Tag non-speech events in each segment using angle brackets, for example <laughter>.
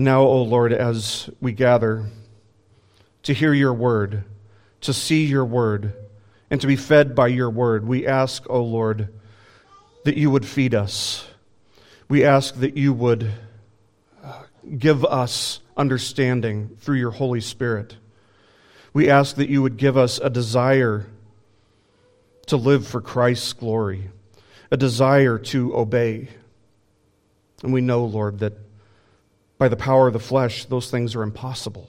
And now, O Lord, as we gather to hear your word, to see your word, and to be fed by your word, we ask, O Lord, that you would feed us. We ask that you would uh, give us understanding through your Holy Spirit. We ask that you would give us a desire to live for Christ's glory, a desire to obey. And we know, Lord, that by the power of the flesh, those things are impossible.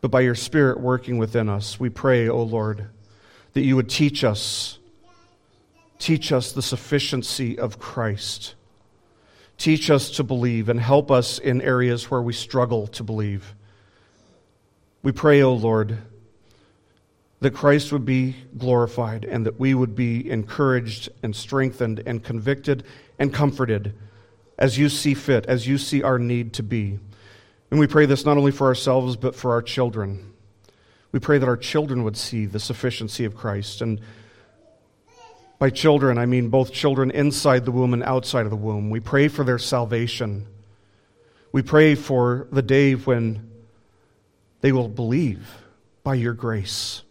But by your Spirit working within us, we pray, O Lord, that you would teach us, teach us the sufficiency of Christ. Teach us to believe and help us in areas where we struggle to believe. We pray, O Lord, that Christ would be glorified and that we would be encouraged and strengthened and convicted and comforted as you see fit, as you see our need to be. And we pray this not only for ourselves, but for our children. We pray that our children would see the sufficiency of Christ. And by children, I mean both children inside the womb and outside of the womb. We pray for their salvation. We pray for the day when they will believe by your grace.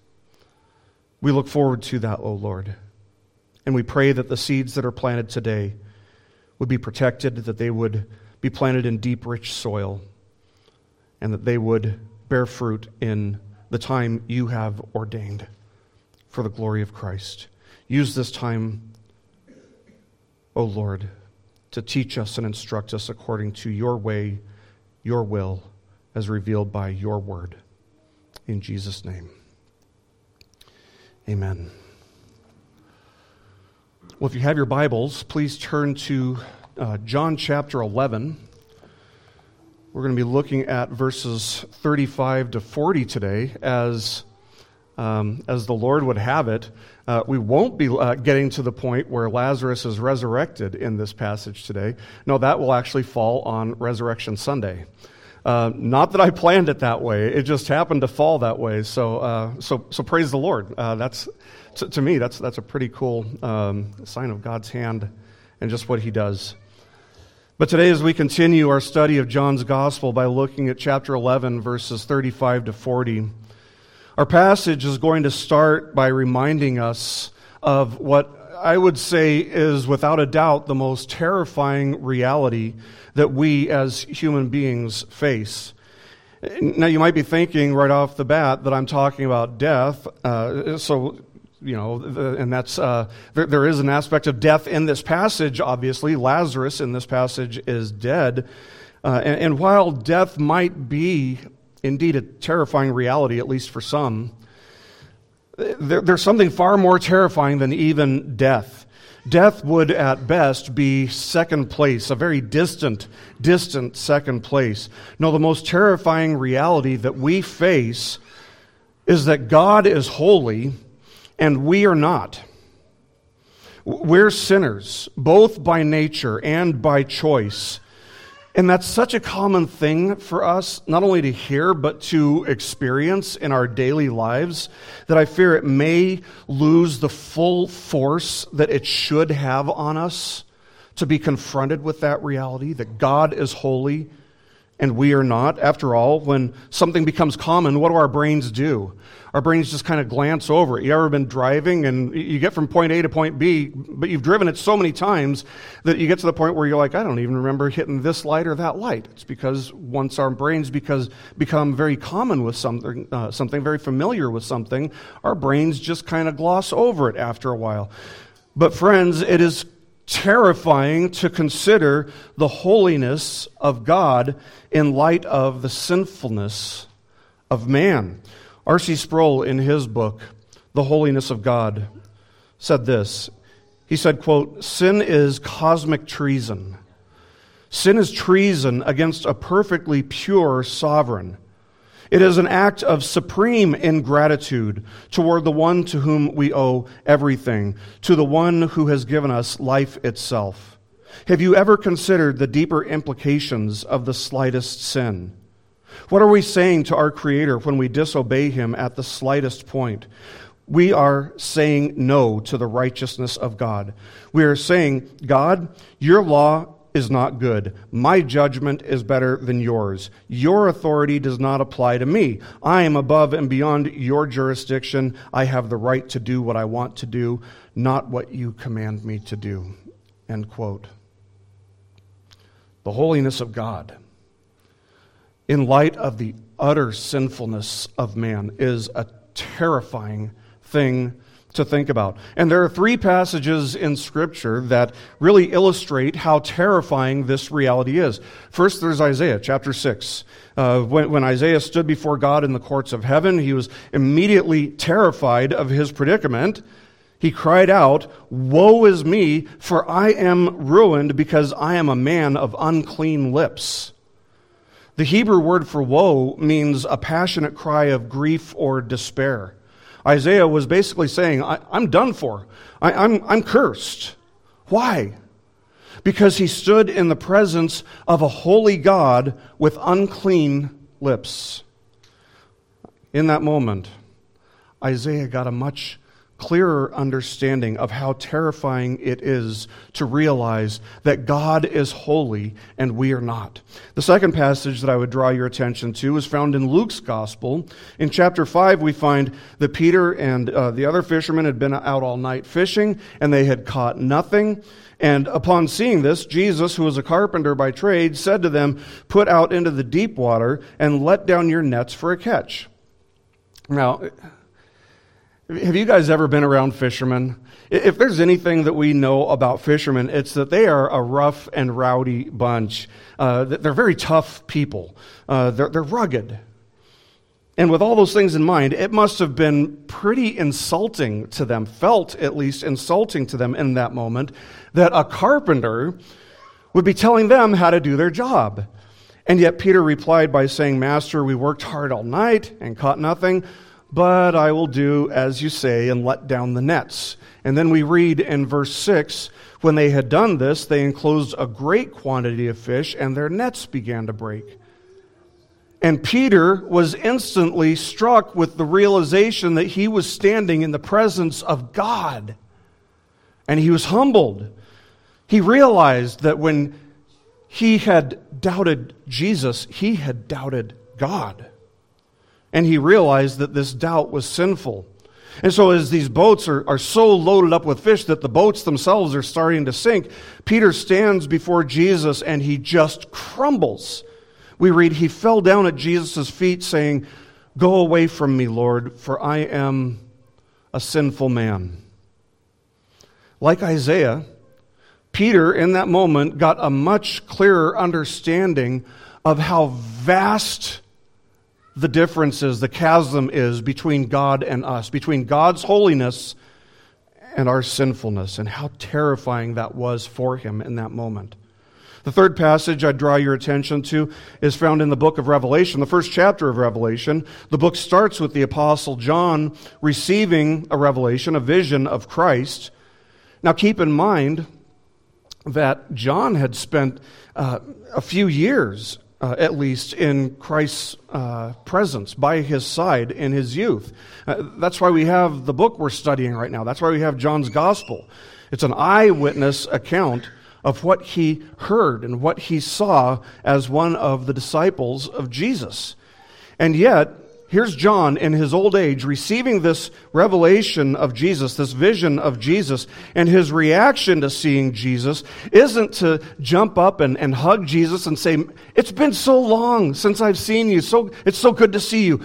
We look forward to that, O Lord. And we pray that the seeds that are planted today would be protected, that they would be planted in deep, rich soil, and that they would bear fruit in the time you have ordained for the glory of Christ. Use this time, O Lord, to teach us and instruct us according to your way, your will, as revealed by your word. In Jesus' name. Amen. Well, if you have your Bibles, please turn to uh, John chapter 11. We're going to be looking at verses 35 to 40 today as, um, as the Lord would have it. Uh, we won't be uh, getting to the point where Lazarus is resurrected in this passage today. No, that will actually fall on Resurrection Sunday. Uh, not that I planned it that way; it just happened to fall that way. So, uh, so, so praise the Lord. Uh, that's to, to, me, that's that's a pretty cool um, sign of God's hand and just what He does. But today, as we continue our study of John's Gospel by looking at chapter 11, verses 35 to 40, our passage is going to start by reminding us of what I would say is without a doubt the most terrifying reality that we as human beings face. Now, you might be thinking right off the bat that I'm talking about death. Uh, so, you know, and that's, uh, there, there is an aspect of death in this passage, obviously. Lazarus in this passage is dead. Uh, and, and while death might be indeed a terrifying reality, at least for some, there, there's something far more terrifying than even death. Death would at best be second place, a very distant, distant second place. No, the most terrifying reality that we face is that God is holy and we are not. We're sinners, both by nature and by choice. And that's such a common thing for us, not only to hear, but to experience in our daily lives, that I fear it may lose the full force that it should have on us to be confronted with that reality that God is holy and we are not. After all, when something becomes common, what do our brains do? Our brains just kind of glance over it. You ever been driving and you get from point A to point B, but you've driven it so many times that you get to the point where you're like, I don't even remember hitting this light or that light. It's because once our brains because, become very common with something, uh, something very familiar with something, our brains just kind of gloss over it after a while. But friends, it is terrifying to consider the holiness of God in light of the sinfulness of man. R.C. Sproul, in his book, The Holiness of God, said this. He said, quote, Sin is cosmic treason. Sin is treason against a perfectly pure sovereign. It is an act of supreme ingratitude toward the one to whom we owe everything, to the one who has given us life itself. Have you ever considered the deeper implications of the slightest sin? What are we saying to our Creator when we disobey Him at the slightest point? We are saying no to the righteousness of God. We are saying, God, your law is not good. My judgment is better than yours. Your authority does not apply to me. I am above and beyond your jurisdiction. I have the right to do what I want to do, not what you command me to do. End quote. The holiness of God, in light of the utter sinfulness of man, is a terrifying thing to think about. And there are three passages in Scripture that really illustrate how terrifying this reality is. First, there's Isaiah chapter 6. Uh, when, when Isaiah stood before God in the courts of heaven, he was immediately terrified of his predicament. He cried out, Woe is me, for I am ruined because I am a man of unclean lips. The Hebrew word for woe means a passionate cry of grief or despair. Isaiah was basically saying, I, am done for. I, I'm, I'm cursed. Why? Because he stood in the presence of a holy God with unclean lips. In that moment, Isaiah got a much clearer understanding of how terrifying it is to realize that God is holy and we are not. The second passage that I would draw your attention to is found in Luke's Gospel. In chapter 5, we find that Peter and uh, the other fishermen had been out all night fishing and they had caught nothing. And upon seeing this, Jesus, who was a carpenter by trade, said to them, Put out into the deep water and let down your nets for a catch. Now, have you guys ever been around fishermen? If there's anything that we know about fishermen, it's that they are a rough and rowdy bunch. Uh, they're very tough people. Uh, they're, they're rugged. And with all those things in mind, it must have been pretty insulting to them, felt at least insulting to them in that moment, that a carpenter would be telling them how to do their job. And yet Peter replied by saying, Master, we worked hard all night and caught nothing but I will do as you say and let down the nets. And then we read in verse 6 when they had done this, they enclosed a great quantity of fish, and their nets began to break. And Peter was instantly struck with the realization that he was standing in the presence of God. And he was humbled. He realized that when he had doubted Jesus, he had doubted God. And he realized that this doubt was sinful. And so, as these boats are, are so loaded up with fish that the boats themselves are starting to sink, Peter stands before Jesus and he just crumbles. We read, He fell down at Jesus' feet, saying, Go away from me, Lord, for I am a sinful man. Like Isaiah, Peter, in that moment, got a much clearer understanding of how vast the difference is, the chasm is between God and us, between God's holiness and our sinfulness, and how terrifying that was for him in that moment. The third passage I draw your attention to is found in the book of Revelation, the first chapter of Revelation. The book starts with the Apostle John receiving a revelation, a vision of Christ. Now, keep in mind that John had spent uh, a few years uh, at least in Christ's uh, presence, by his side in his youth. Uh, that's why we have the book we're studying right now. That's why we have John's Gospel. It's an eyewitness account of what he heard and what he saw as one of the disciples of Jesus. And yet, here's John in his old age receiving this revelation of Jesus, this vision of Jesus, and his reaction to seeing Jesus isn't to jump up and, and hug Jesus and say, It's been so long since I've seen you. So, it's so good to see you.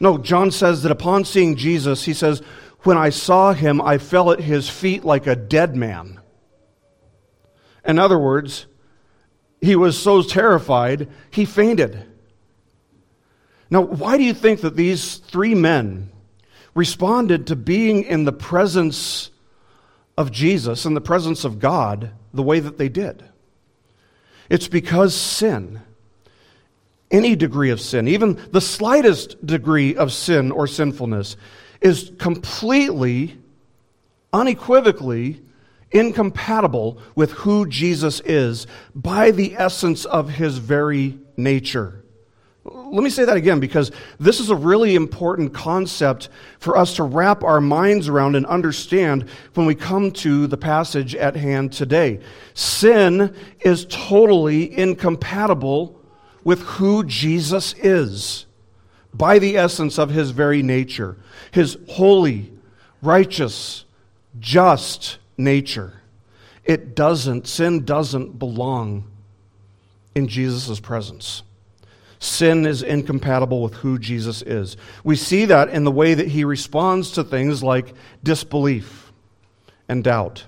No, John says that upon seeing Jesus, he says, When I saw him, I fell at his feet like a dead man. In other words, he was so terrified, he fainted. Now, why do you think that these three men responded to being in the presence of Jesus, in the presence of God, the way that they did? It's because sin, any degree of sin, even the slightest degree of sin or sinfulness, is completely, unequivocally incompatible with who Jesus is by the essence of his very nature Let me say that again because this is a really important concept for us to wrap our minds around and understand when we come to the passage at hand today. Sin is totally incompatible with who Jesus is by the essence of his very nature, his holy, righteous, just nature. It doesn't, sin doesn't belong in Jesus' presence. Sin is incompatible with who Jesus is. We see that in the way that he responds to things like disbelief and doubt.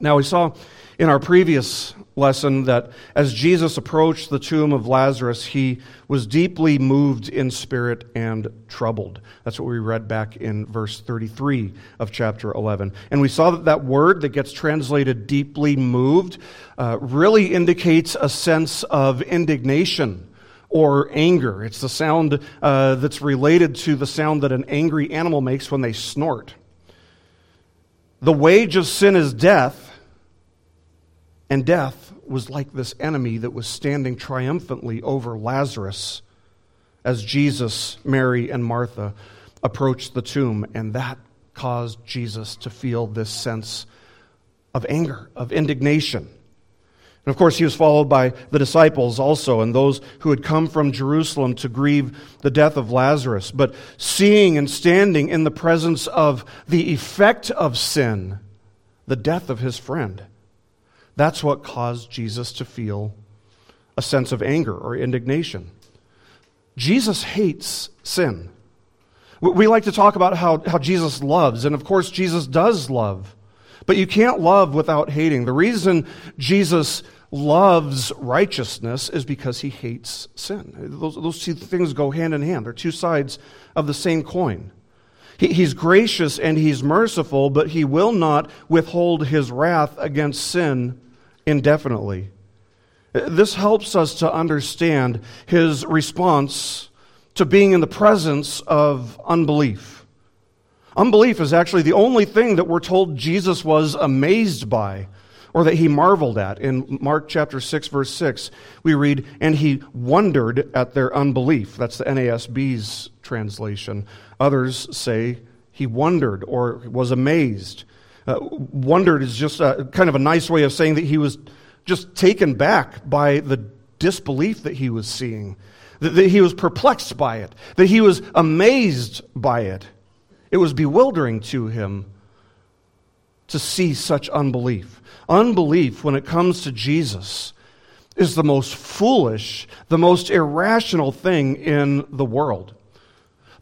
Now, we saw in our previous lesson that as Jesus approached the tomb of Lazarus, he was deeply moved in spirit and troubled. That's what we read back in verse 33 of chapter 11. And we saw that that word that gets translated deeply moved uh, really indicates a sense of indignation or anger. It's the sound uh, that's related to the sound that an angry animal makes when they snort. The wage of sin is death and death was like this enemy that was standing triumphantly over Lazarus as Jesus, Mary, and Martha approached the tomb. And that caused Jesus to feel this sense of anger, of indignation. And of course, he was followed by the disciples also, and those who had come from Jerusalem to grieve the death of Lazarus. But seeing and standing in the presence of the effect of sin, the death of his friend, that's what caused Jesus to feel a sense of anger or indignation. Jesus hates sin. We like to talk about how, how Jesus loves, and of course, Jesus does love. But you can't love without hating. The reason Jesus loves righteousness is because he hates sin. Those, those two things go hand in hand, they're two sides of the same coin. He, he's gracious and he's merciful, but he will not withhold his wrath against sin indefinitely. This helps us to understand his response to being in the presence of unbelief. Unbelief is actually the only thing that we're told Jesus was amazed by or that he marveled at. In Mark chapter 6 verse 6, we read, "And he wondered at their unbelief." That's the NASB's translation. Others say he wondered or was amazed. Uh, wondered is just a, kind of a nice way of saying that he was just taken back by the disbelief that he was seeing, that, that he was perplexed by it, that he was amazed by it. It was bewildering to him to see such unbelief. Unbelief, when it comes to Jesus, is the most foolish, the most irrational thing in the world.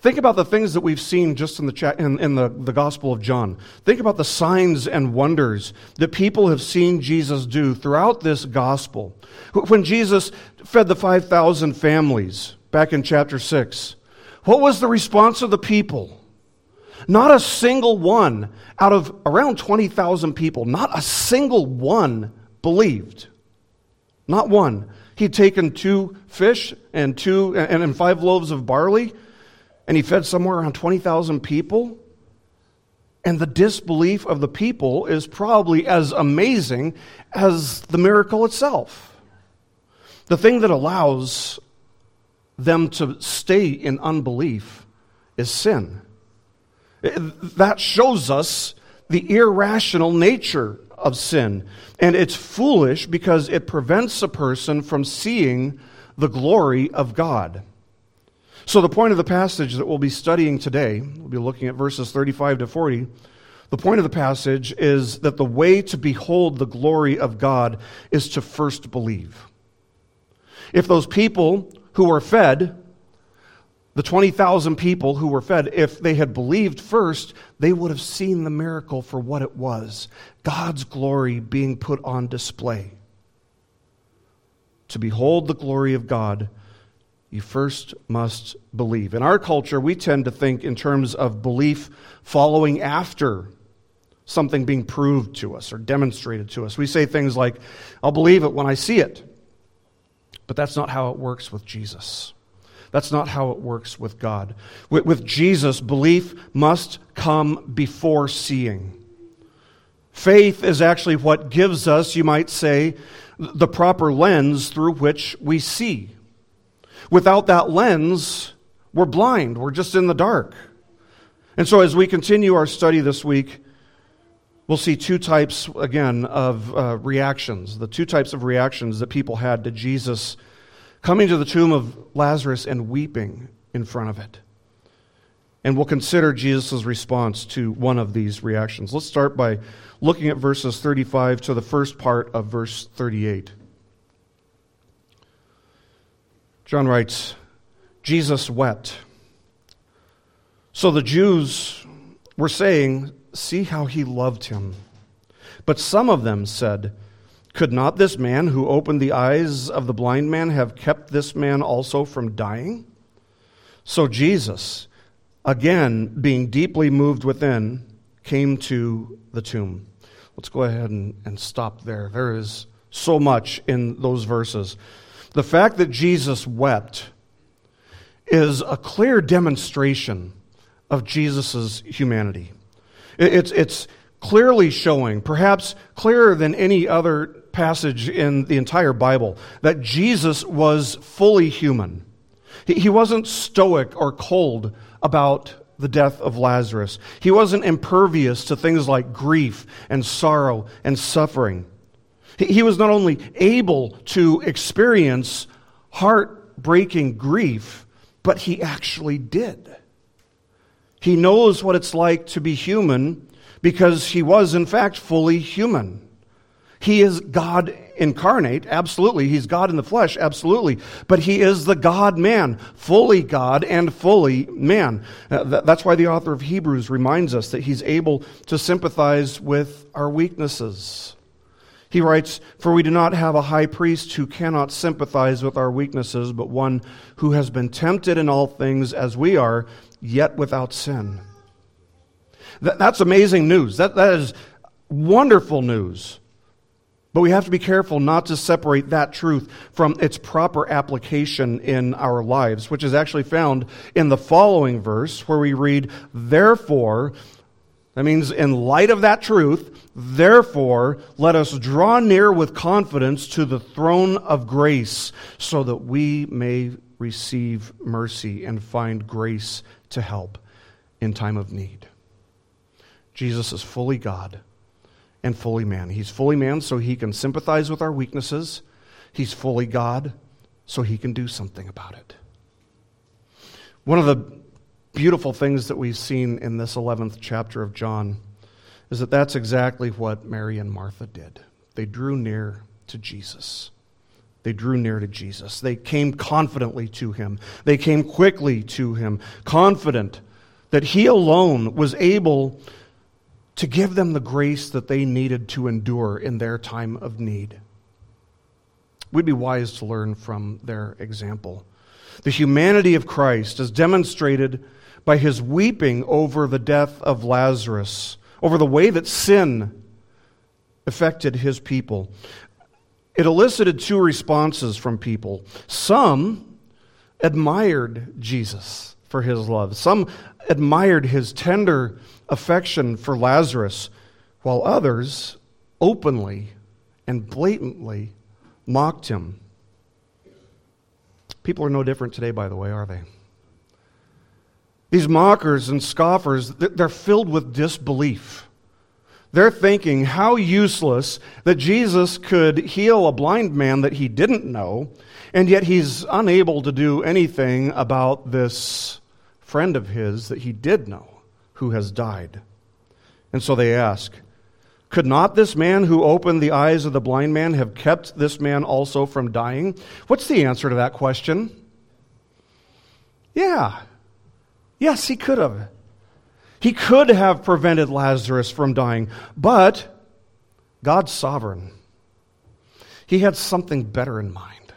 Think about the things that we've seen just in, the, cha- in, in the, the Gospel of John. Think about the signs and wonders that people have seen Jesus do throughout this Gospel. When Jesus fed the 5,000 families back in chapter 6, what was the response of the people? Not a single one out of around 20,000 people, not a single one believed. Not one. He'd taken two fish and two and, and five loaves of barley and he fed somewhere around 20,000 people. And the disbelief of the people is probably as amazing as the miracle itself. The thing that allows them to stay in unbelief is sin. That shows us the irrational nature of sin. And it's foolish because it prevents a person from seeing the glory of God. So, the point of the passage that we'll be studying today, we'll be looking at verses 35 to 40. The point of the passage is that the way to behold the glory of God is to first believe. If those people who were fed, the 20,000 people who were fed, if they had believed first, they would have seen the miracle for what it was God's glory being put on display. To behold the glory of God you first must believe. In our culture, we tend to think in terms of belief following after something being proved to us or demonstrated to us. We say things like, I'll believe it when I see it. But that's not how it works with Jesus. That's not how it works with God. With, with Jesus, belief must come before seeing. Faith is actually what gives us, you might say, the proper lens through which we see. Without that lens, we're blind. We're just in the dark. And so, as we continue our study this week, we'll see two types, again, of uh, reactions. The two types of reactions that people had to Jesus coming to the tomb of Lazarus and weeping in front of it. And we'll consider Jesus' response to one of these reactions. Let's start by looking at verses 35 to the first part of verse 38. John writes, Jesus wept. So the Jews were saying, See how he loved him. But some of them said, Could not this man who opened the eyes of the blind man have kept this man also from dying? So Jesus, again being deeply moved within, came to the tomb. Let's go ahead and, and stop there. There is so much in those verses. The fact that Jesus wept is a clear demonstration of Jesus' humanity. It's, it's clearly showing, perhaps clearer than any other passage in the entire Bible, that Jesus was fully human. He, wasn't stoic or cold about the death of Lazarus. He wasn't impervious to things like grief and sorrow and suffering. He was not only able to experience heartbreaking grief, but he actually did. He knows what it's like to be human because he was, in fact, fully human. He is God incarnate, absolutely. He's God in the flesh, absolutely. But he is the God man, fully God and fully man. Uh, that's why the author of Hebrews reminds us that he's able to sympathize with our weaknesses. He writes, For we do not have a high priest who cannot sympathize with our weaknesses, but one who has been tempted in all things as we are, yet without sin. Th- that's amazing news. That, that is wonderful news. But we have to be careful not to separate that truth from its proper application in our lives, which is actually found in the following verse where we read, Therefore, that means in light of that truth, therefore, let us draw near with confidence to the throne of grace so that we may receive mercy and find grace to help in time of need. Jesus is fully God and fully man. He's fully man so he can sympathize with our weaknesses. He's fully God so he can do something about it. One of the beautiful things that we've seen in this 11th chapter of John is that that's exactly what Mary and Martha did. They drew near to Jesus. They drew near to Jesus. They came confidently to him. They came quickly to him, confident that he alone was able to give them the grace that they needed to endure in their time of need. We'd be wise to learn from their example. The humanity of Christ is demonstrated by his weeping over the death of Lazarus, over the way that sin affected his people. It elicited two responses from people. Some admired Jesus for his love, some admired his tender affection for Lazarus, while others openly and blatantly mocked him. People are no different today, by the way, are they? These mockers and scoffers, they're filled with disbelief. They're thinking how useless that Jesus could heal a blind man that he didn't know, and yet he's unable to do anything about this friend of his that he did know who has died. And so they ask, Could not this man who opened the eyes of the blind man have kept this man also from dying? What's the answer to that question? Yeah. Yes, he could have. He could have prevented Lazarus from dying, but God's sovereign. He had something better in mind,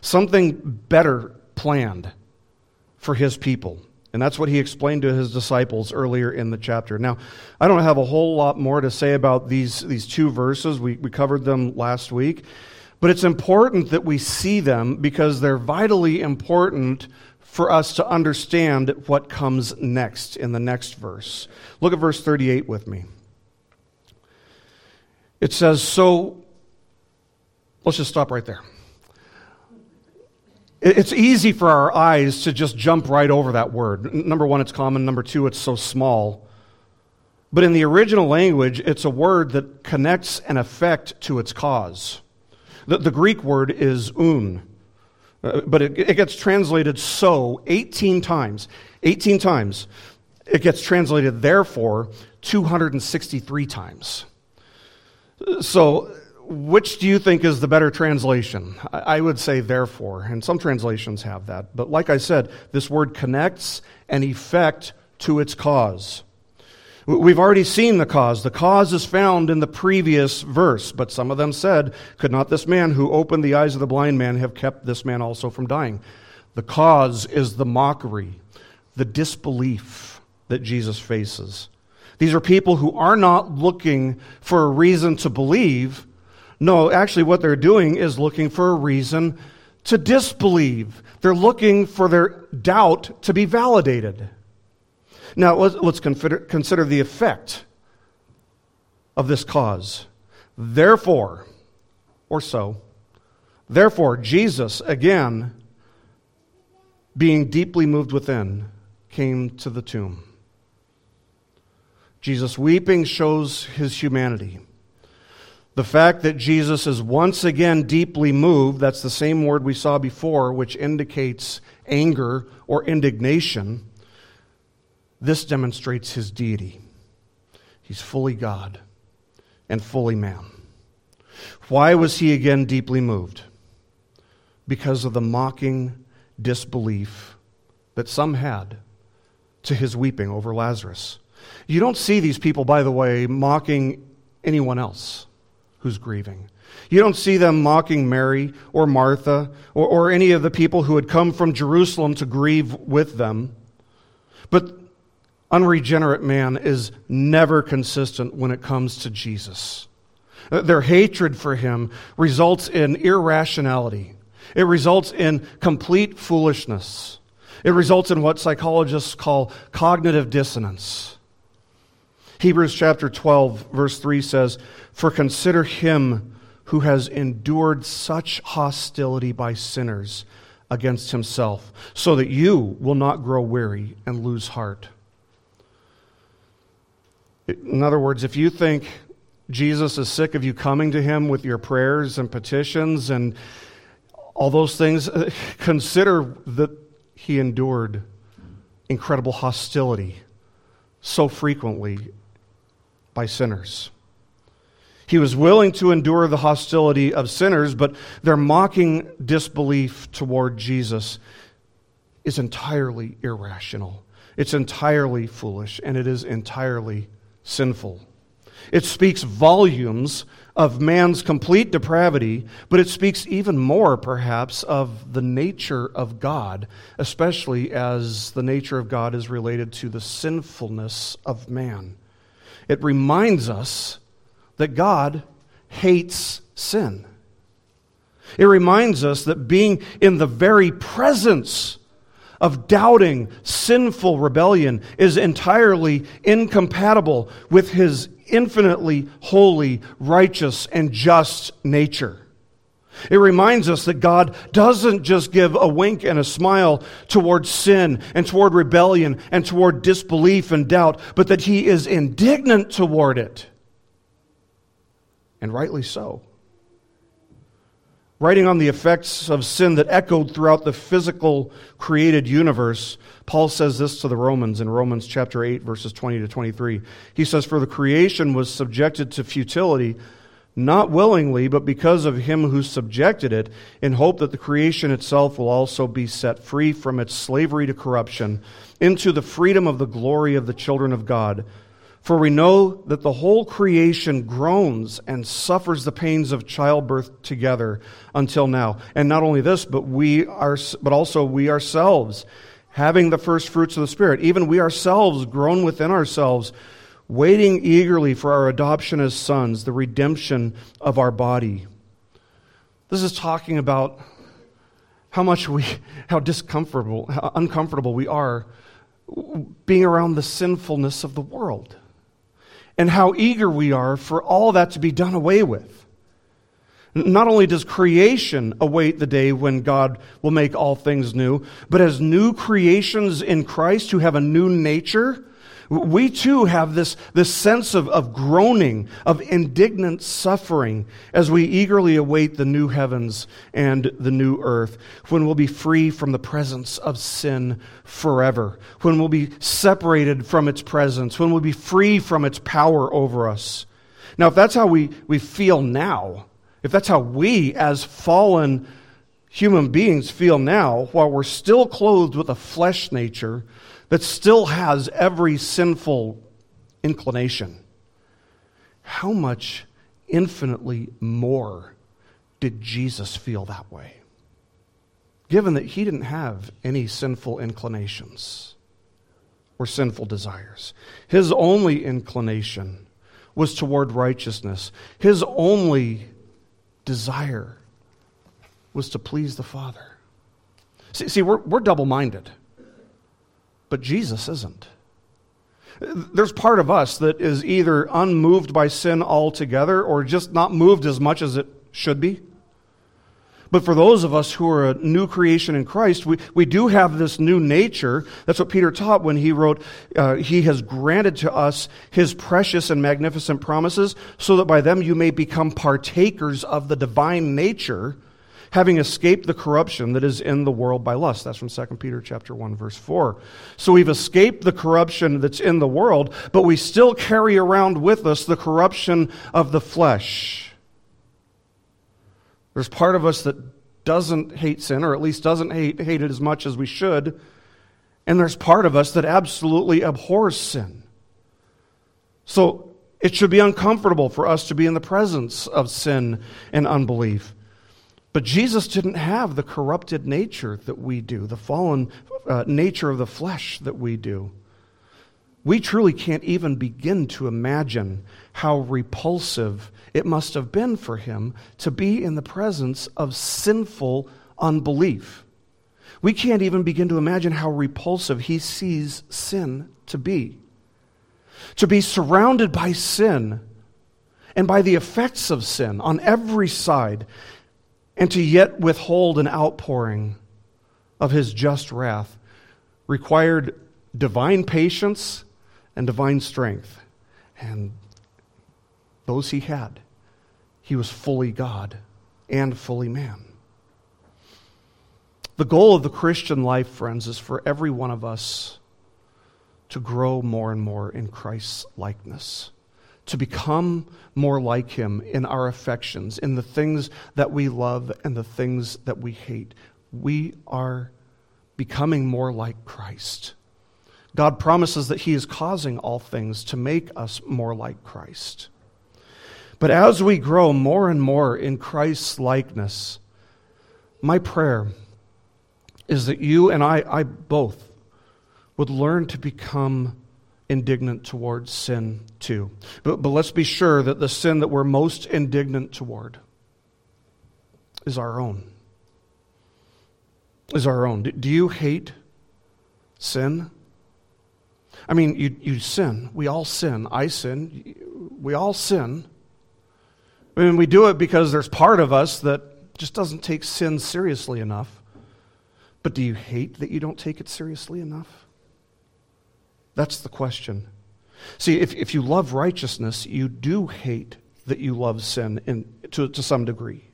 something better planned for his people. And that's what he explained to his disciples earlier in the chapter. Now, I don't have a whole lot more to say about these, these two verses. We, we covered them last week. But it's important that we see them because they're vitally important for us to understand what comes next in the next verse. Look at verse 38 with me. It says, So, let's just stop right there. It's easy for our eyes to just jump right over that word. Number one, it's common. Number two, it's so small. But in the original language, it's a word that connects an effect to its cause. The, the Greek word is oun, uh, but it, it gets translated so 18 times. 18 times. It gets translated therefore 263 times. So which do you think is the better translation? I would say therefore, and some translations have that. But like I said, this word connects an effect to its cause. We've already seen the cause. The cause is found in the previous verse, but some of them said, Could not this man who opened the eyes of the blind man have kept this man also from dying? The cause is the mockery, the disbelief that Jesus faces. These are people who are not looking for a reason to believe no, actually, what they're doing is looking for a reason to disbelieve. They're looking for their doubt to be validated. Now, let's, consider, consider the effect of this cause. Therefore, or so, therefore, Jesus, again, being deeply moved within, came to the tomb. Jesus weeping shows his humanity. The fact that Jesus is once again deeply moved, that's the same word we saw before, which indicates anger or indignation. This demonstrates his deity. He's fully God and fully man. Why was he again deeply moved? Because of the mocking disbelief that some had to his weeping over Lazarus. You don't see these people, by the way, mocking anyone else who's grieving. You don't see them mocking Mary or Martha or, or any of the people who had come from Jerusalem to grieve with them. But unregenerate man is never consistent when it comes to Jesus. Their hatred for him results in irrationality. It results in complete foolishness. It results in what psychologists call cognitive dissonance. Hebrews chapter 12, verse 3 says, For consider him who has endured such hostility by sinners against himself, so that you will not grow weary and lose heart. In other words, if you think Jesus is sick of you coming to him with your prayers and petitions and all those things, <laughs> consider that he endured incredible hostility so frequently by sinners. He was willing to endure the hostility of sinners, but their mocking disbelief toward Jesus is entirely irrational. It's entirely foolish, and it is entirely sinful. It speaks volumes of man's complete depravity, but it speaks even more, perhaps, of the nature of God, especially as the nature of God is related to the sinfulness of man. It reminds us that God hates sin. It reminds us that being in the very presence of doubting, sinful rebellion is entirely incompatible with his infinitely holy, righteous, and just nature. It reminds us that God doesn't just give a wink and a smile toward sin and toward rebellion and toward disbelief and doubt, but that He is indignant toward it. And rightly so. Writing on the effects of sin that echoed throughout the physical created universe, Paul says this to the Romans in Romans chapter 8, verses 20 to 23. He says, For the creation was subjected to futility not willingly, but because of him who subjected it, in hope that the creation itself will also be set free from its slavery to corruption into the freedom of the glory of the children of God. For we know that the whole creation groans and suffers the pains of childbirth together until now. And not only this, but we are, but also we ourselves, having the first fruits of the Spirit, even we ourselves groan within ourselves waiting eagerly for our adoption as sons, the redemption of our body. This is talking about how much we, how discomfortable, how uncomfortable we are being around the sinfulness of the world, and how eager we are for all that to be done away with. Not only does creation await the day when God will make all things new, but as new creations in Christ who have a new nature, we too have this, this sense of, of groaning, of indignant suffering as we eagerly await the new heavens and the new earth, when we'll be free from the presence of sin forever, when we'll be separated from its presence, when we'll be free from its power over us. Now, if that's how we, we feel now, if that's how we, as fallen human beings, feel now, while we're still clothed with a flesh nature that still has every sinful inclination, how much infinitely more did Jesus feel that way? Given that he didn't have any sinful inclinations or sinful desires, his only inclination was toward righteousness. His only desire was to please the Father. See, see we're, we're double minded, but Jesus isn't. There's part of us that is either unmoved by sin altogether or just not moved as much as it should be. But for those of us who are a new creation in Christ, we, we do have this new nature. That's what Peter taught when he wrote, uh, He has granted to us His precious and magnificent promises, so that by them you may become partakers of the divine nature, having escaped the corruption that is in the world by lust. That's from 2 Peter chapter 1, verse 4. So we've escaped the corruption that's in the world, but we still carry around with us the corruption of the flesh. There's part of us that doesn't hate sin, or at least doesn't hate, hate it as much as we should. And there's part of us that absolutely abhors sin. So it should be uncomfortable for us to be in the presence of sin and unbelief. But Jesus didn't have the corrupted nature that we do, the fallen uh, nature of the flesh that we do. We truly can't even begin to imagine how repulsive it must have been for him to be in the presence of sinful unbelief. We can't even begin to imagine how repulsive he sees sin to be. To be surrounded by sin and by the effects of sin on every side, and to yet withhold an outpouring of his just wrath required divine patience and divine strength. And those he had. He was fully God and fully man. The goal of the Christian life, friends, is for every one of us to grow more and more in Christ's likeness, to become more like Him in our affections, in the things that we love and the things that we hate. We are becoming more like Christ. God promises that He is causing all things to make us more like Christ. But as we grow more and more in Christ's likeness, my prayer is that you and I, I both, would learn to become indignant towards sin too. But, but let's be sure that the sin that we're most indignant toward is our own. Is our own. Do, do you hate sin? I mean, you, you sin. We all sin. I sin. We all sin. I mean, we do it because there's part of us that just doesn't take sin seriously enough. But do you hate that you don't take it seriously enough? That's the question. See, if, if you love righteousness, you do hate that you love sin in, to, to some degree.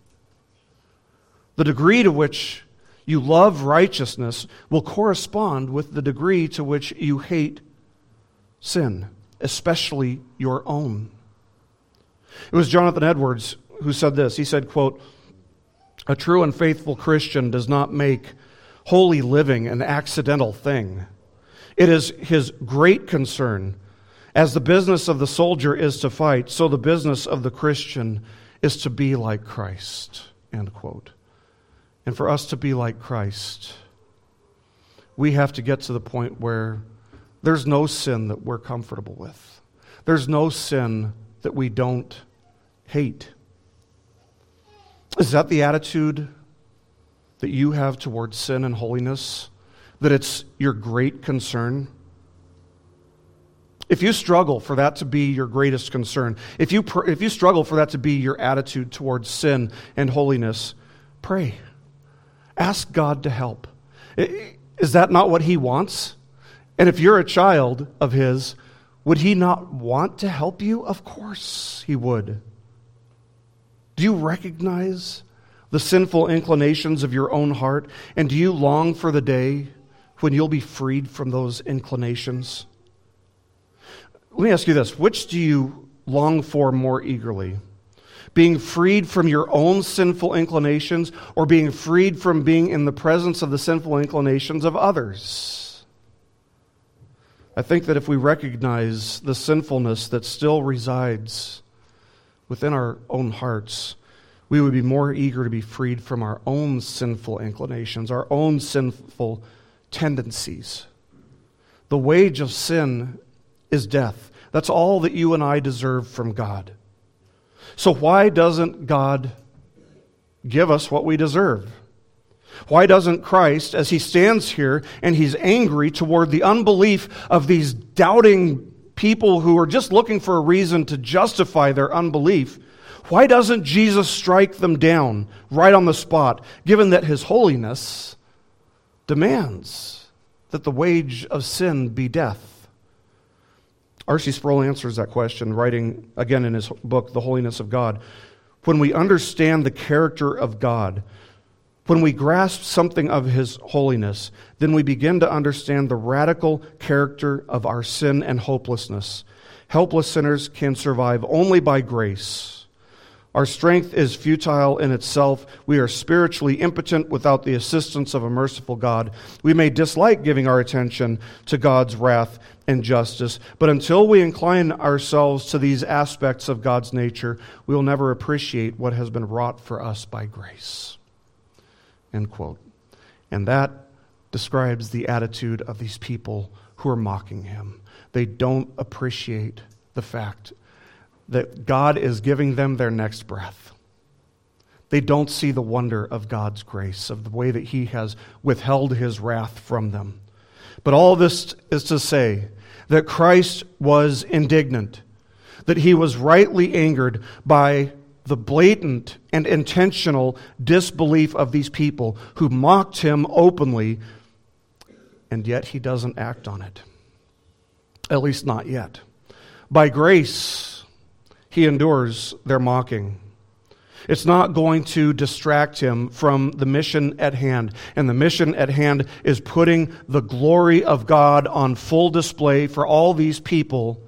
The degree to which you love righteousness will correspond with the degree to which you hate sin, especially your own. It was Jonathan Edwards who said this. He said, quote, A true and faithful Christian does not make holy living an accidental thing. It is his great concern. As the business of the soldier is to fight, so the business of the Christian is to be like Christ. End quote. And for us to be like Christ, we have to get to the point where there's no sin that we're comfortable with. There's no sin that we don't hate. Is that the attitude that you have towards sin and holiness? That it's your great concern? if you struggle for that to be your greatest concern, if you, pr- if you struggle for that to be your attitude towards sin and holiness, pray. Ask God to help. Is that not what He wants? And if you're a child of His, would He not want to help you? Of course He would. Do you recognize the sinful inclinations of your own heart? And do you long for the day when you'll be freed from those inclinations? Let me ask you this which do you long for more eagerly? Being freed from your own sinful inclinations or being freed from being in the presence of the sinful inclinations of others? I think that if we recognize the sinfulness that still resides within our own hearts, we would be more eager to be freed from our own sinful inclinations, our own sinful tendencies. The wage of sin is death. That's all that you and I deserve from God. So, why doesn't God give us what we deserve? Why doesn't Christ, as he stands here and he's angry toward the unbelief of these doubting people who are just looking for a reason to justify their unbelief, why doesn't Jesus strike them down right on the spot, given that his holiness demands that the wage of sin be death? R.C. Sproul answers that question, writing again in his book, The Holiness of God. When we understand the character of God, when we grasp something of his holiness, then we begin to understand the radical character of our sin and hopelessness. Helpless sinners can survive only by grace our strength is futile in itself. We are spiritually impotent without the assistance of a merciful God. We may dislike giving our attention to God's wrath and justice, but until we incline ourselves to these aspects of God's nature, we will never appreciate what has been wrought for us by grace. End quote. And that describes the attitude of these people who are mocking him. They don't appreciate the fact that God is giving them their next breath. They don't see the wonder of God's grace, of the way that He has withheld His wrath from them. But all this is to say that Christ was indignant, that He was rightly angered by the blatant and intentional disbelief of these people who mocked Him openly, and yet He doesn't act on it. At least not yet. By grace, he endures their mocking. It's not going to distract him from the mission at hand. And the mission at hand is putting the glory of God on full display for all these people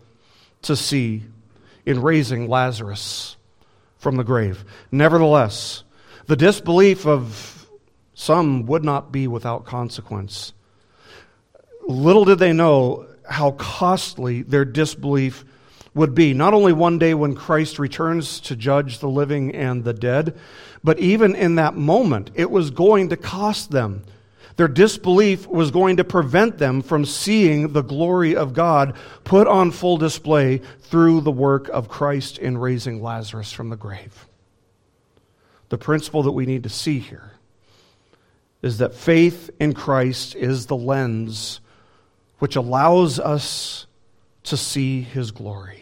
to see in raising Lazarus from the grave. Nevertheless, the disbelief of some would not be without consequence. Little did they know how costly their disbelief would be not only one day when Christ returns to judge the living and the dead, but even in that moment, it was going to cost them. Their disbelief was going to prevent them from seeing the glory of God put on full display through the work of Christ in raising Lazarus from the grave. The principle that we need to see here is that faith in Christ is the lens which allows us to see his glory.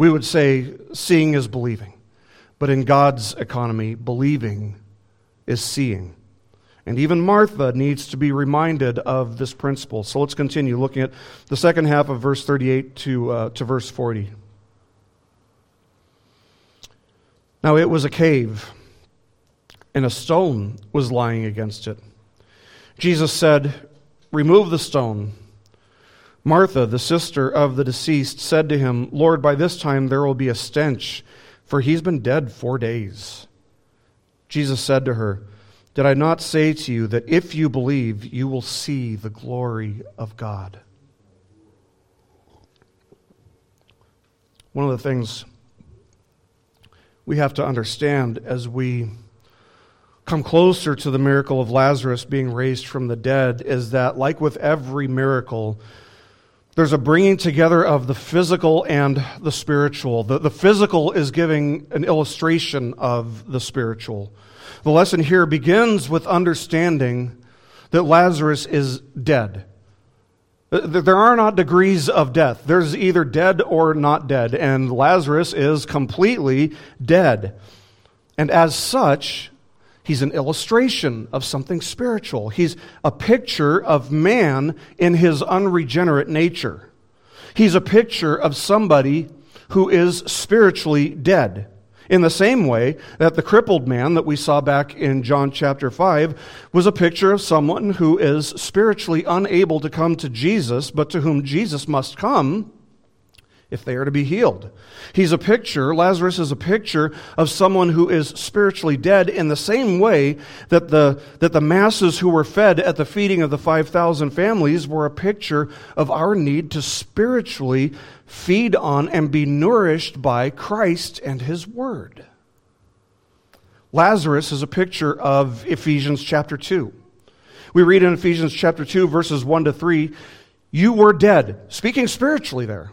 We would say seeing is believing, but in God's economy, believing is seeing. And even Martha needs to be reminded of this principle. So let's continue looking at the second half of verse 38 to, uh, to verse 40. Now it was a cave, and a stone was lying against it. Jesus said, Remove the stone. Martha, the sister of the deceased, said to him, Lord, by this time there will be a stench, for he's been dead four days. Jesus said to her, Did I not say to you that if you believe, you will see the glory of God? One of the things we have to understand as we come closer to the miracle of Lazarus being raised from the dead is that, like with every miracle, there's a bringing together of the physical and the spiritual. The, the physical is giving an illustration of the spiritual. The lesson here begins with understanding that Lazarus is dead. There are not degrees of death. There's either dead or not dead, and Lazarus is completely dead. And as such, he's an illustration of something spiritual. He's a picture of man in his unregenerate nature. He's a picture of somebody who is spiritually dead. In the same way that the crippled man that we saw back in John chapter 5 was a picture of someone who is spiritually unable to come to Jesus, but to whom Jesus must come if they are to be healed. He's a picture, Lazarus is a picture of someone who is spiritually dead in the same way that the, that the masses who were fed at the feeding of the 5,000 families were a picture of our need to spiritually feed on and be nourished by Christ and His Word. Lazarus is a picture of Ephesians chapter 2. We read in Ephesians chapter 2, verses 1 to 3, you were dead, speaking spiritually there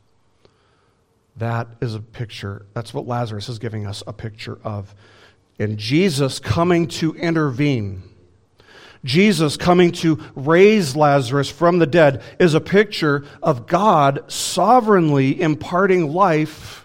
That is a picture. That's what Lazarus is giving us a picture of. And Jesus coming to intervene, Jesus coming to raise Lazarus from the dead, is a picture of God sovereignly imparting life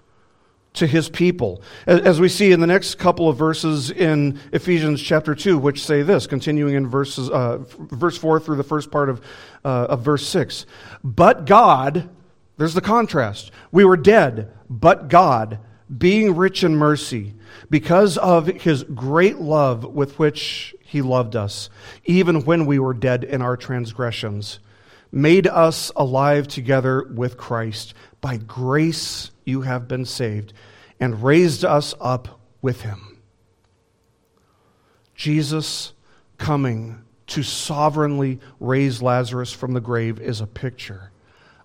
to his people. As we see in the next couple of verses in Ephesians chapter 2, which say this, continuing in verses, uh, verse 4 through the first part of, uh, of verse 6. But God, there's the contrast. We were dead, but God, being rich in mercy, because of his great love with which he loved us, even when we were dead in our transgressions, made us alive together with Christ. By grace you have been saved, and raised us up with him. Jesus coming to sovereignly raise Lazarus from the grave is a picture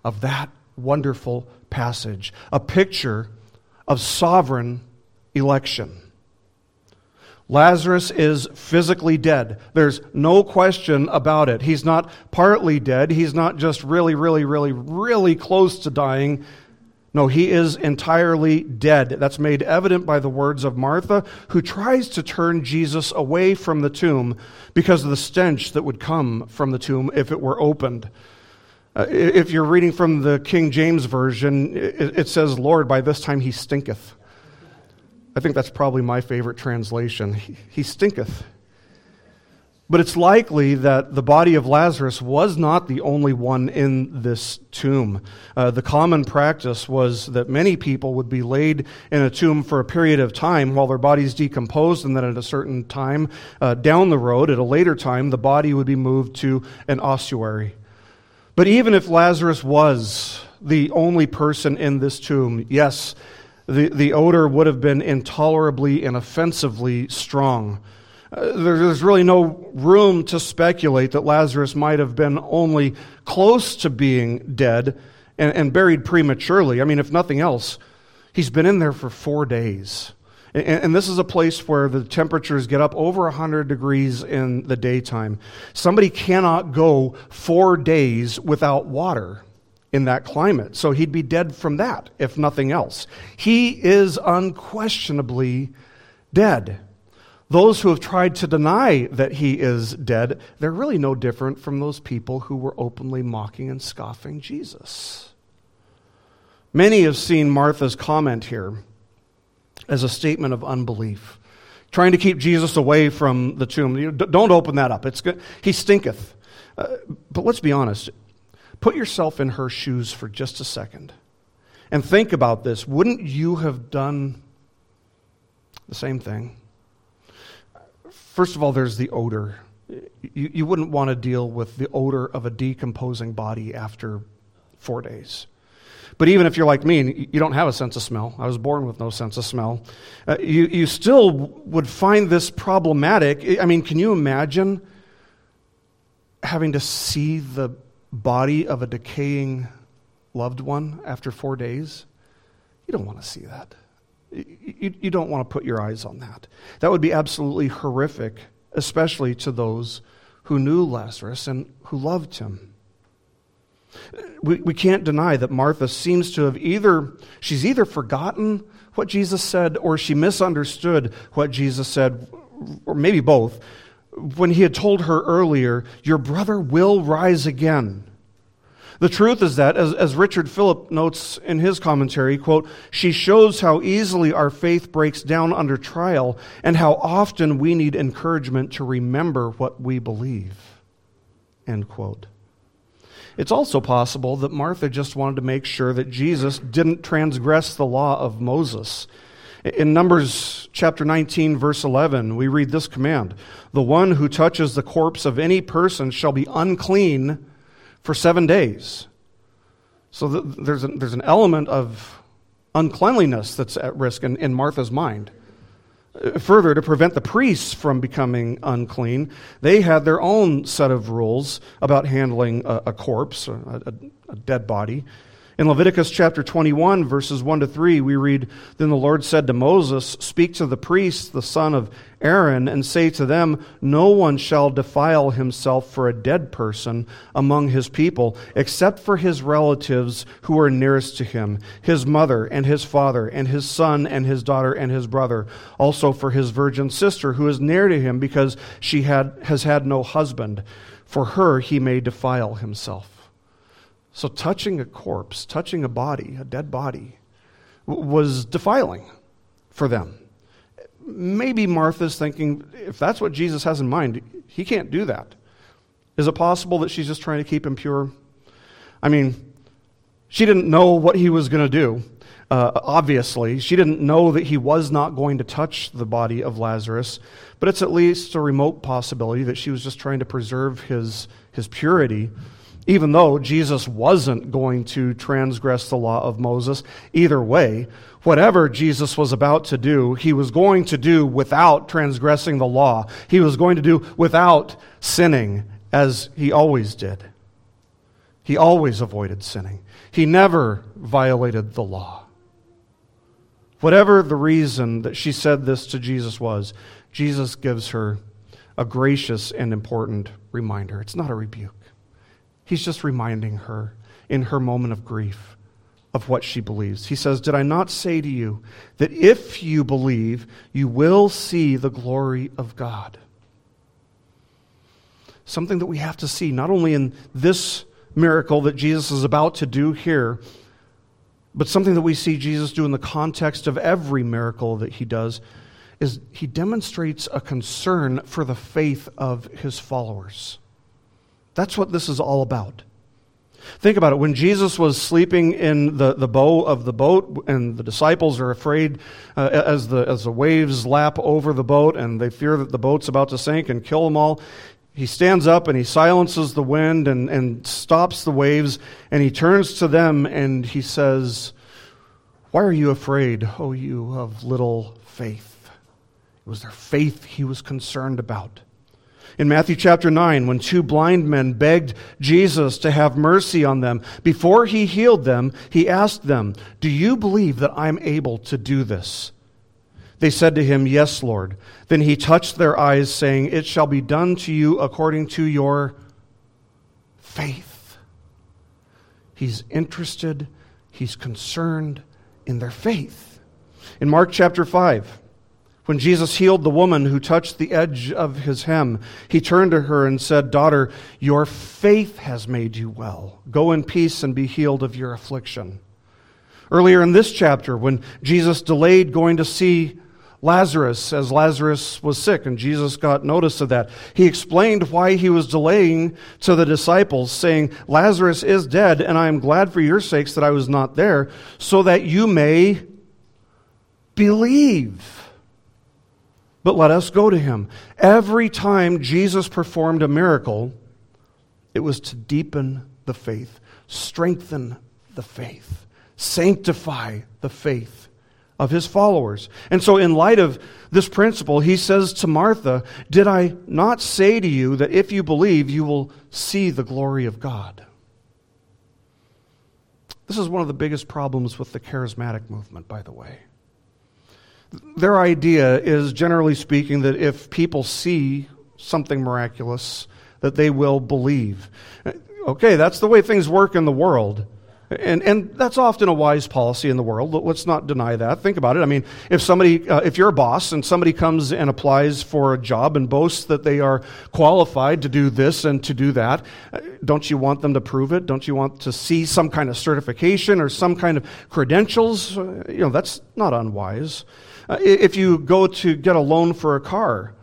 of that wonderful passage, a picture of sovereign election. Lazarus is physically dead. There's no question about it. He's not partly dead. He's not just really, really, really, really close to dying. No, he is entirely dead. That's made evident by the words of Martha, who tries to turn Jesus away from the tomb because of the stench that would come from the tomb if it were opened. Uh, if you're reading from the King James Version, it, it, says, Lord, by this time he stinketh. I think that's probably my favorite translation. He, he stinketh. But it's likely that the body of Lazarus was not the only one in this tomb. Uh, the common practice was that many people would be laid in a tomb for a period of time while their bodies decomposed, and then at a certain time uh, down the road, at a later time, the body would be moved to an ossuary. But even if Lazarus was the only person in this tomb, yes, the, the odor would have been intolerably and offensively strong. Uh, there's really no room to speculate that Lazarus might have been only close to being dead and, and buried prematurely. I mean, if nothing else, he's been in there for four days. And, this is a place where the temperatures get up over 100 degrees in the daytime. Somebody cannot go four days without water in that climate. So he'd be dead from that, if nothing else. He is unquestionably dead. Those who have tried to deny that he is dead, they're really no different from those people who were openly mocking and scoffing Jesus. Many have seen Martha's comment here as a statement of unbelief. Trying to keep Jesus away from the tomb. Don't open that up. It's good. He stinketh. Uh, but let's be honest. Put yourself in her shoes for just a second and think about this. Wouldn't you have done the same thing? First of all, there's the odor. You, you wouldn't want to deal with the odor of a decomposing body after four days. But even if you're like me, and you don't have a sense of smell. I was born with no sense of smell. Uh, you, you still would find this problematic. I mean, can you imagine having to see the body of a decaying loved one after four days? You don't want to see that. You, you don't want to put your eyes on that. That would be absolutely horrific, especially to those who knew Lazarus and who loved him. We, we can't deny that Martha seems to have either, she's either forgotten what Jesus said or she misunderstood what Jesus said, or maybe both, when he had told her earlier, Your brother will rise again. The truth is that, as, as Richard Philip notes in his commentary, quote, she shows how easily our faith breaks down under trial and how often we need encouragement to remember what we believe. End quote. It's also possible that Martha just wanted to make sure that Jesus didn't transgress the law of Moses. In Numbers chapter 19, verse 11, we read this command The one who touches the corpse of any person shall be unclean for seven days. So there's, an element of uncleanliness that's at risk in, in Martha's mind. Further, to prevent the priests from becoming unclean, they had their own set of rules about handling a, a corpse, a, a dead body. In Leviticus chapter 21, verses 1 to 3, we read Then the Lord said to Moses, Speak to the priests, the son of Aaron, and say to them, No one shall defile himself for a dead person among his people, except for his relatives who are nearest to him, his mother and his father, and his son and his daughter and his brother, also for his virgin sister who is near to him, because she had, has had no husband. For her he may defile himself. So, touching a corpse, touching a body, a dead body, was defiling for them. Maybe Martha's thinking, if that's what Jesus has in mind, he can't do that. Is it possible that she's just trying to keep him pure? I mean, she didn't know what he was going to do. Uh, obviously, she didn't know that he was not going to touch the body of Lazarus, but it's at least a remote possibility that she was just trying to preserve his, his purity even though Jesus wasn't going to transgress the law of Moses. Either way, whatever Jesus was about to do, he was going to do without transgressing the law. He was going to do without sinning, as he always did. He always avoided sinning. He never violated the law. Whatever the reason that she said this to Jesus was, Jesus gives her a gracious and important reminder. It's not a rebuke. He's just reminding her in her moment of grief of what she believes. He says, Did I not say to you that if you believe, you will see the glory of God? Something that we have to see, not only in this miracle that Jesus is about to do here, but something that we see Jesus do in the context of every miracle that he does, is he demonstrates a concern for the faith of his followers. That's what this is all about. Think about it. When Jesus was sleeping in the, the bow of the boat, and the disciples are afraid uh, as, the, as the waves lap over the boat, and they fear that the boat's about to sink and kill them all, he stands up and he silences the wind and, and stops the waves, and he turns to them and he says, Why are you afraid, O you of little faith? It was their faith he was concerned about. In Matthew chapter 9, when two blind men begged Jesus to have mercy on them, before he healed them, he asked them, Do you believe that I'm able to do this? They said to him, Yes, Lord. Then he touched their eyes, saying, It shall be done to you according to your faith. He's interested, he's concerned in their faith. In Mark chapter 5, when Jesus healed the woman who touched the edge of his hem, he turned to her and said, Daughter, your faith has made you well. Go in peace and be healed of your affliction. Earlier in this chapter, when Jesus delayed going to see Lazarus as Lazarus was sick, and Jesus got notice of that, he explained why he was delaying to the disciples, saying, Lazarus is dead, and I am glad for your sakes that I was not there, so that you may believe but let us go to him. Every time Jesus performed a miracle, it was to deepen the faith, strengthen the faith, sanctify the faith of his followers. And so, in light of this principle, he says to Martha, Did I not say to you that if you believe, you will see the glory of God? This is one of the biggest problems with the charismatic movement, by the way. Their idea is, generally speaking, that if people see something miraculous, that they will believe. Okay, that's the way things work in the world. And, and that's often a wise policy in the world. Let's not deny that. Think about it. I mean, if somebody, uh, if you're a boss and somebody comes and applies for a job and boasts that they are qualified to do this and to do that, uh, don't you want them to prove it? Don't you want to see some kind of certification or some kind of credentials? Uh, you know, that's not unwise. Uh, if you go to get a loan for a car,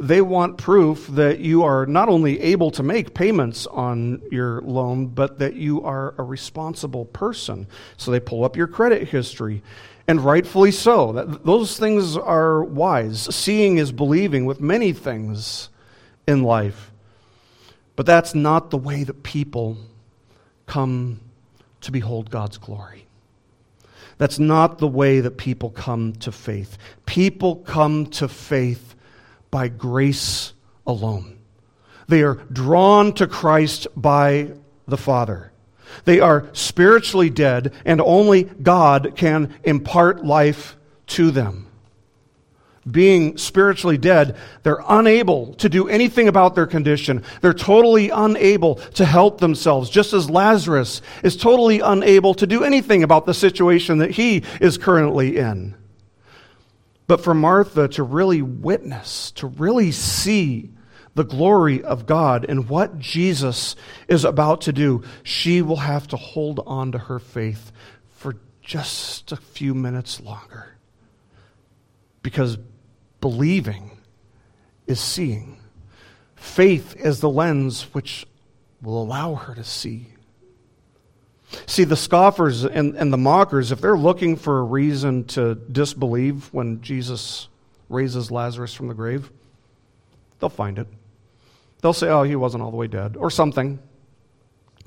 they want proof that you are not only able to make payments on your loan, but that you are a responsible person. So they pull up your credit history, and rightfully so. That, those things are wise. Seeing is believing with many things in life. But that's not the way that people come to behold God's glory. That's not the way that people come to faith. People come to faith by grace alone. They are drawn to Christ by the Father. They are spiritually dead, and only God can impart life to them. Being spiritually dead, they're unable to do anything about their condition. They're totally unable to help themselves, just as Lazarus is totally unable to do anything about the situation that he is currently in. But for Martha to really witness, to really see the glory of God and what Jesus is about to do, she will have to hold on to her faith for just a few minutes longer. Because believing is seeing. Faith is the lens which will allow her to see. See, the scoffers and, and the mockers, if they're looking for a reason to disbelieve when Jesus raises Lazarus from the grave, they'll find it. They'll say, oh, he wasn't all the way dead, or something.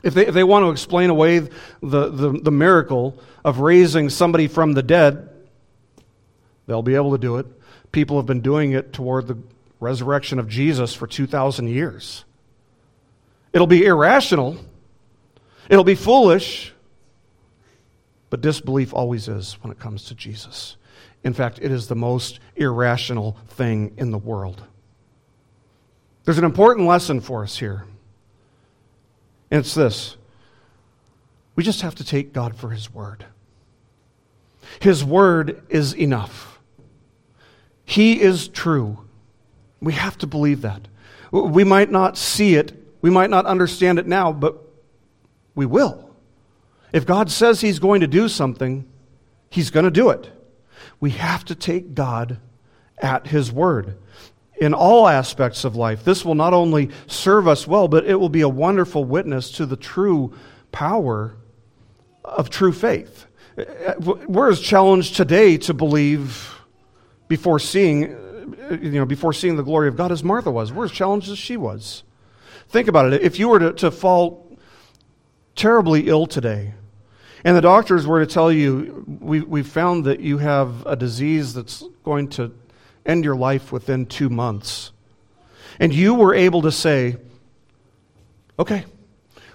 If they, if they want to explain away the, the, the miracle of raising somebody from the dead, they'll be able to do it. People have been doing it toward the resurrection of Jesus for 2,000 years. It'll be irrational It'll be foolish, but disbelief always is when it comes to Jesus. In fact, it is the most irrational thing in the world. There's an important lesson for us here, and it's this we just have to take God for His word. His word is enough. He is true. We have to believe that. We might not see it, we might not understand it now, but we will. If God says He's going to do something, He's going to do it. We have to take God at His word in all aspects of life. This will not only serve us well, but it will be a wonderful witness to the true power of true faith. We're as challenged today to believe before seeing, uh, you know, before seeing the glory of God as Martha was. We're as challenged as she was. Think about it. If you were to, to fall terribly ill today, and the doctors were to tell you, we, we found that you have a disease that's going to end your life within two months, and you were able to say, okay,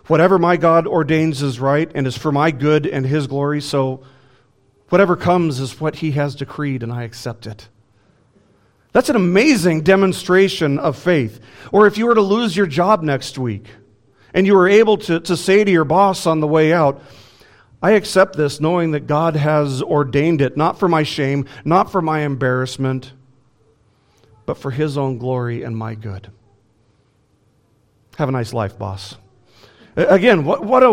whatever my God ordains is right and is for my good and his glory, so whatever comes is what he has decreed, and I accept it. That's an amazing demonstration of faith. Or if you were to lose your job next week, and you were able to, to say to your boss on the way out, I accept this knowing that God has ordained it, not for my shame, not for my embarrassment, but for His own glory and my good. Have a nice life, boss. Again, what, what, a,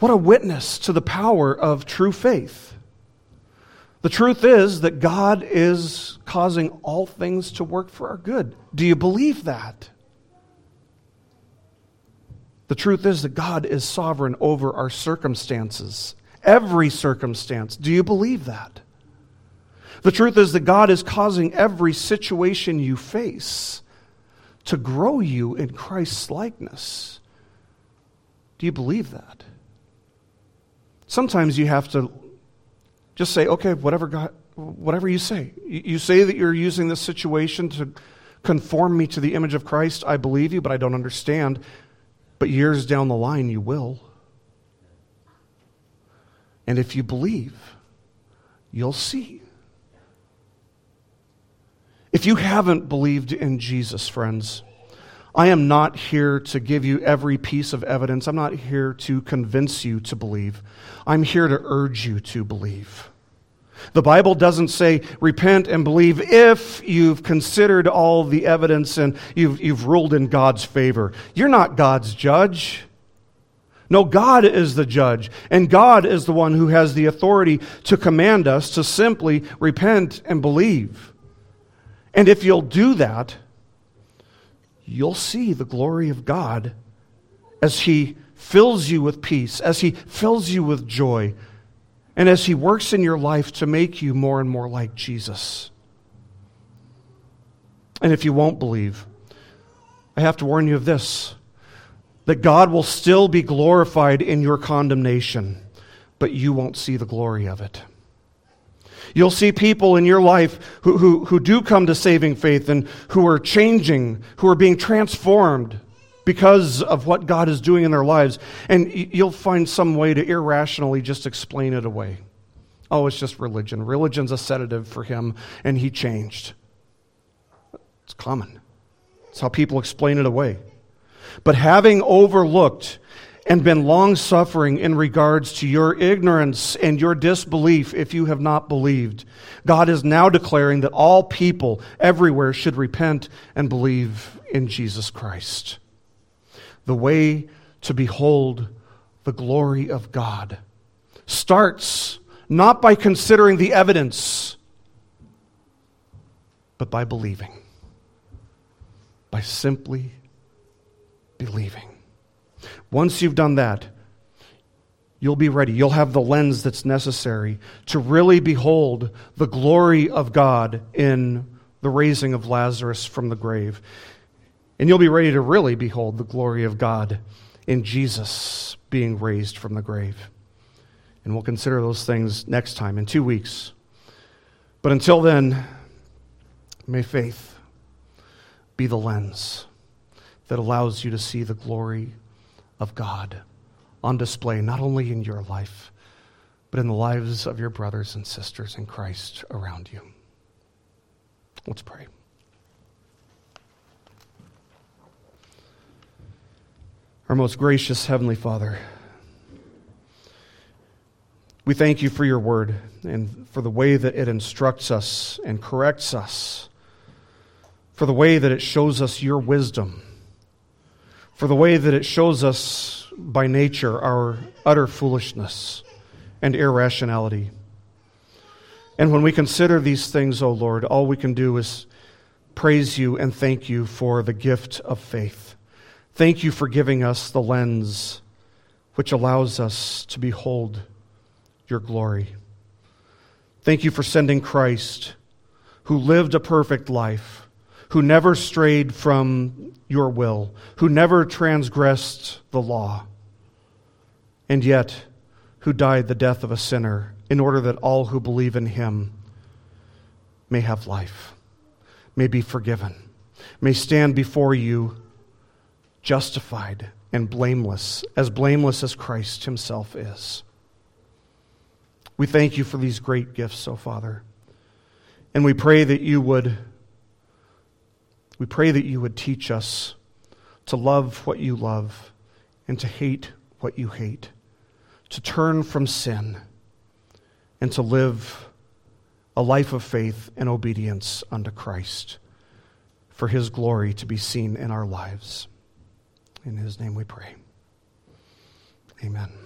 what a witness to the power of true faith. The truth is that God is causing all things to work for our good. Do you believe that? The truth is that God is sovereign over our circumstances, every circumstance. Do you believe that? The truth is that God is causing every situation you face to grow you in Christ's likeness. Do you believe that? Sometimes you have to just say, okay, whatever God, whatever you say. You say that you're using this situation to conform me to the image of Christ. I believe you, but I don't understand. But years down the line, you will. And if you believe, you'll see. If you haven't believed in Jesus, friends, I am not here to give you every piece of evidence. I'm not here to convince you to believe. I'm here to urge you to believe. The Bible doesn't say repent and believe if you've considered all the evidence and you've, you've ruled in God's favor. You're not God's judge. No, God is the judge, and God is the one who has the authority to command us to simply repent and believe. And if you'll do that, you'll see the glory of God as He fills you with peace, as He fills you with joy, and as He works in your life to make you more and more like Jesus. And if you won't believe, I have to warn you of this that God will still be glorified in your condemnation, but you won't see the glory of it. You'll see people in your life who, who, who do come to saving faith and who are changing, who are being transformed because of what God is doing in their lives. And you'll find some way to irrationally just explain it away. Oh, it's just religion. Religion's a sedative for him, and he changed. It's common. It's how people explain it away. But having overlooked and been long suffering in regards to your ignorance and your disbelief if you have not believed, God is now declaring that all people everywhere should repent and believe in Jesus Christ. The way to behold the glory of God starts not by considering the evidence, but by believing, by simply believing. Once you've done that, you'll be ready. You'll have the lens that's necessary to really behold the glory of God in the raising of Lazarus from the grave. And you'll be ready to really behold the glory of God in Jesus being raised from the grave. And we'll consider those things next time in two weeks. But until then, may faith be the lens that allows you to see the glory of God on display, not only in your life, but in the lives of your brothers and sisters in Christ around you. Let's pray. Our most gracious Heavenly Father, we thank you for your word and for the way that it instructs us and corrects us, for the way that it shows us your wisdom for the way that it shows us by nature our utter foolishness and irrationality. And when we consider these things, O oh Lord, all we can do is praise you and thank you for the gift of faith. Thank you for giving us the lens which allows us to behold your glory. Thank you for sending Christ, who lived a perfect life who never strayed from your will, who never transgressed the law, and yet who died the death of a sinner in order that all who believe in him may have life, may be forgiven, may stand before you justified and blameless, as blameless as Christ himself is. We thank you for these great gifts, O oh Father. And we pray that you would we pray that you would teach us to love what you love and to hate what you hate, to turn from sin and to live a life of faith and obedience unto Christ for his glory to be seen in our lives. In his name we pray. Amen.